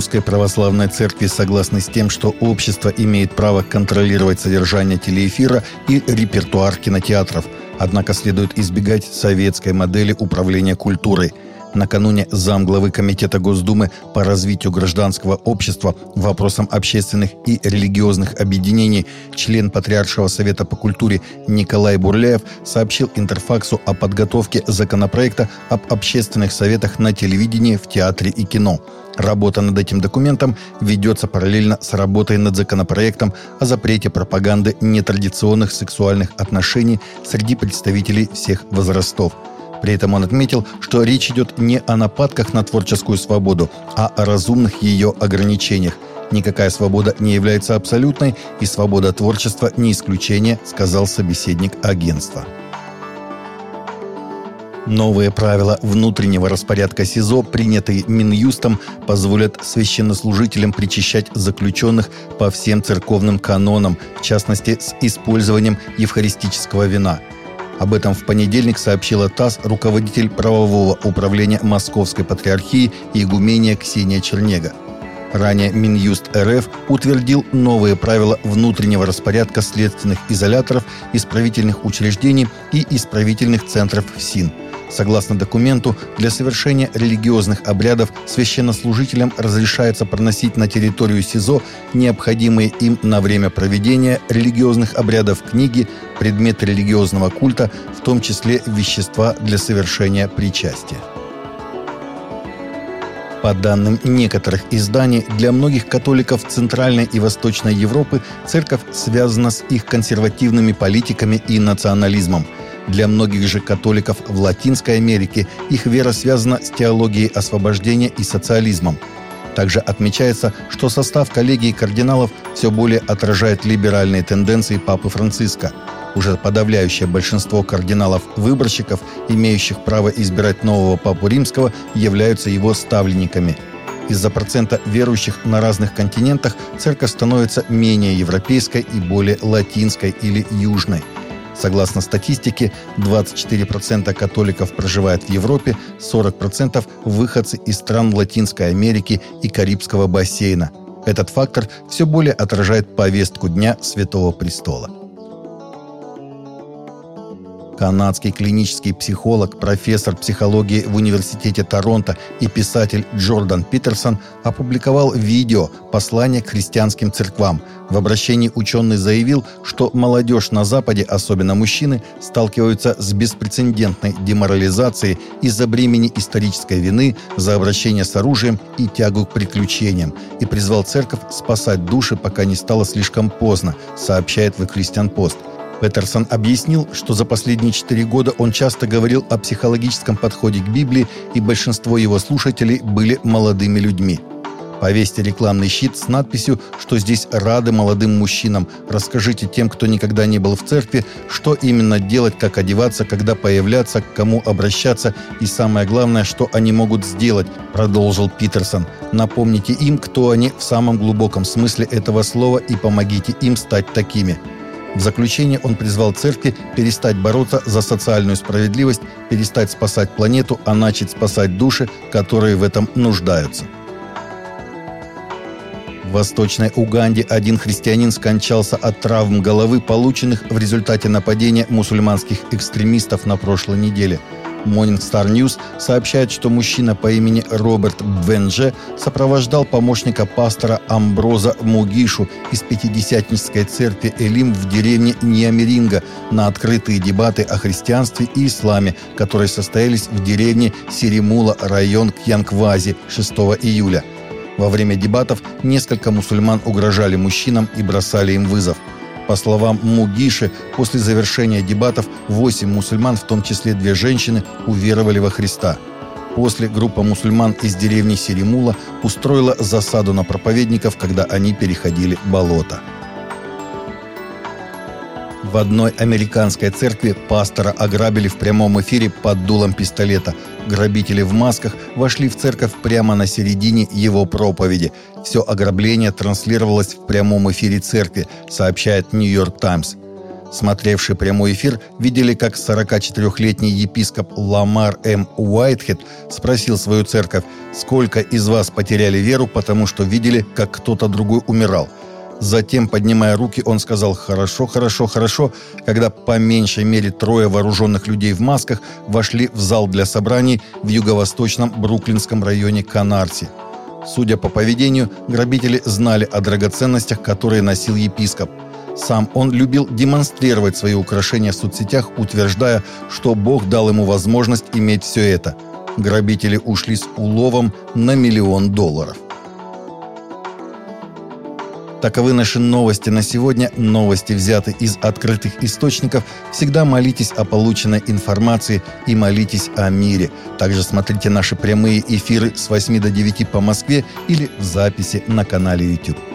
Русской Православной Церкви согласны с тем, что общество имеет право контролировать содержание телеэфира и репертуар кинотеатров, однако следует избегать советской модели управления культурой – Накануне замглавы Комитета Госдумы по развитию гражданского общества вопросам общественных и религиозных объединений член Патриаршего совета по культуре Николай Бурляев сообщил Интерфаксу о подготовке законопроекта об общественных советах на телевидении, в театре и кино. Работа над этим документом ведется параллельно с работой над законопроектом о запрете пропаганды нетрадиционных сексуальных отношений среди представителей всех возрастов – при этом он отметил, что речь идет не о нападках на творческую свободу, а о разумных ее ограничениях. Никакая свобода не является абсолютной, и свобода творчества не исключение, сказал собеседник агентства. Новые правила внутреннего распорядка СИЗО, принятые Минюстом, позволят священнослужителям причащать заключенных по всем церковным канонам, в частности, с использованием евхаристического вина – об этом в понедельник сообщила ТАСС руководитель правового управления Московской Патриархии и игумения Ксения Чернега. Ранее Минюст РФ утвердил новые правила внутреннего распорядка следственных изоляторов, исправительных учреждений и исправительных центров СИН – Согласно документу, для совершения религиозных обрядов священнослужителям разрешается проносить на территорию СИЗО необходимые им на время проведения религиозных обрядов книги, предметы религиозного культа, в том числе вещества для совершения причастия. По данным некоторых изданий, для многих католиков Центральной и Восточной Европы церковь связана с их консервативными политиками и национализмом – для многих же католиков в Латинской Америке их вера связана с теологией освобождения и социализмом. Также отмечается, что состав коллегии кардиналов все более отражает либеральные тенденции Папы Франциска. Уже подавляющее большинство кардиналов-выборщиков, имеющих право избирать нового Папу Римского, являются его ставленниками. Из-за процента верующих на разных континентах церковь становится менее европейской и более латинской или южной – Согласно статистике, 24% католиков проживают в Европе, 40% выходцы из стран Латинской Америки и Карибского бассейна. Этот фактор все более отражает повестку Дня Святого Престола. Канадский клинический психолог, профессор психологии в Университете Торонто и писатель Джордан Питерсон опубликовал видео «Послание к христианским церквам». В обращении ученый заявил, что молодежь на Западе, особенно мужчины, сталкиваются с беспрецедентной деморализацией из-за бремени исторической вины, за обращение с оружием и тягу к приключениям, и призвал церковь спасать души, пока не стало слишком поздно, сообщает The Christian Post – Петерсон объяснил, что за последние четыре года он часто говорил о психологическом подходе к Библии, и большинство его слушателей были молодыми людьми. Повесьте рекламный щит с надписью, что здесь рады молодым мужчинам. Расскажите тем, кто никогда не был в церкви, что именно делать, как одеваться, когда появляться, к кому обращаться и самое главное, что они могут сделать, продолжил Питерсон. Напомните им, кто они в самом глубоком смысле этого слова и помогите им стать такими. В заключение он призвал церкви перестать бороться за социальную справедливость, перестать спасать планету, а начать спасать души, которые в этом нуждаются. В Восточной Уганде один христианин скончался от травм головы, полученных в результате нападения мусульманских экстремистов на прошлой неделе – Morning Star News сообщает, что мужчина по имени Роберт Бвенже сопровождал помощника пастора Амброза Мугишу из Пятидесятнической церкви Элим в деревне Ниамиринга на открытые дебаты о христианстве и исламе, которые состоялись в деревне Сиримула, район Кьянквази 6 июля. Во время дебатов несколько мусульман угрожали мужчинам и бросали им вызов – по словам Мугиши, после завершения дебатов 8 мусульман, в том числе две женщины, уверовали во Христа. После группа мусульман из деревни Серимула устроила засаду на проповедников, когда они переходили болото. В одной американской церкви пастора ограбили в прямом эфире под дулом пистолета. Грабители в масках вошли в церковь прямо на середине его проповеди. Все ограбление транслировалось в прямом эфире церкви, сообщает «Нью-Йорк Таймс». Смотревший прямой эфир видели, как 44-летний епископ Ламар М. Уайтхед спросил свою церковь, сколько из вас потеряли веру, потому что видели, как кто-то другой умирал. Затем, поднимая руки, он сказал «хорошо, хорошо, хорошо», когда по меньшей мере трое вооруженных людей в масках вошли в зал для собраний в юго-восточном Бруклинском районе Канарси. Судя по поведению, грабители знали о драгоценностях, которые носил епископ – сам он любил демонстрировать свои украшения в соцсетях, утверждая, что Бог дал ему возможность иметь все это. Грабители ушли с уловом на миллион долларов. Таковы наши новости на сегодня. Новости взяты из открытых источников. Всегда молитесь о полученной информации и молитесь о мире. Также смотрите наши прямые эфиры с 8 до 9 по Москве или в записи на канале YouTube.